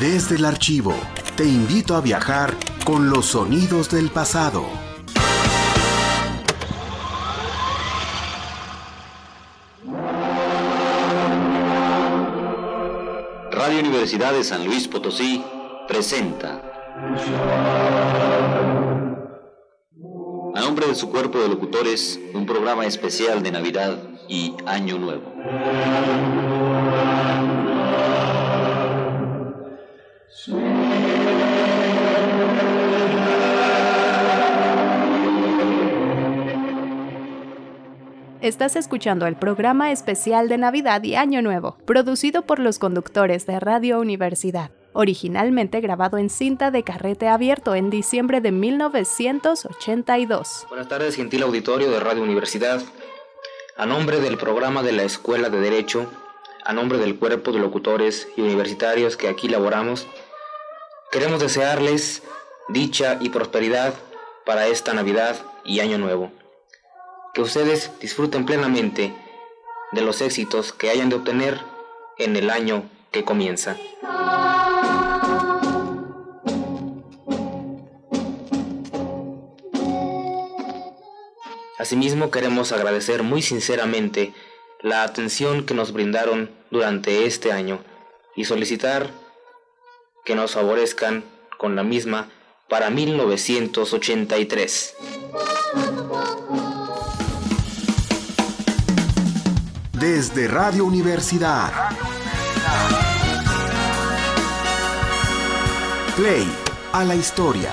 Desde el archivo, te invito a viajar con los sonidos del pasado. Radio Universidad de San Luis Potosí presenta. A nombre de su cuerpo de locutores, un programa especial de Navidad y Año Nuevo. Estás escuchando el programa especial de Navidad y Año Nuevo, producido por los conductores de Radio Universidad, originalmente grabado en cinta de carrete abierto en diciembre de 1982. Buenas tardes, gentil auditorio de Radio Universidad. A nombre del programa de la Escuela de Derecho, a nombre del cuerpo de locutores y universitarios que aquí laboramos, queremos desearles dicha y prosperidad para esta Navidad y Año Nuevo que ustedes disfruten plenamente de los éxitos que hayan de obtener en el año que comienza. Asimismo queremos agradecer muy sinceramente la atención que nos brindaron durante este año y solicitar que nos favorezcan con la misma para 1983. Desde Radio Universidad. Play a la historia.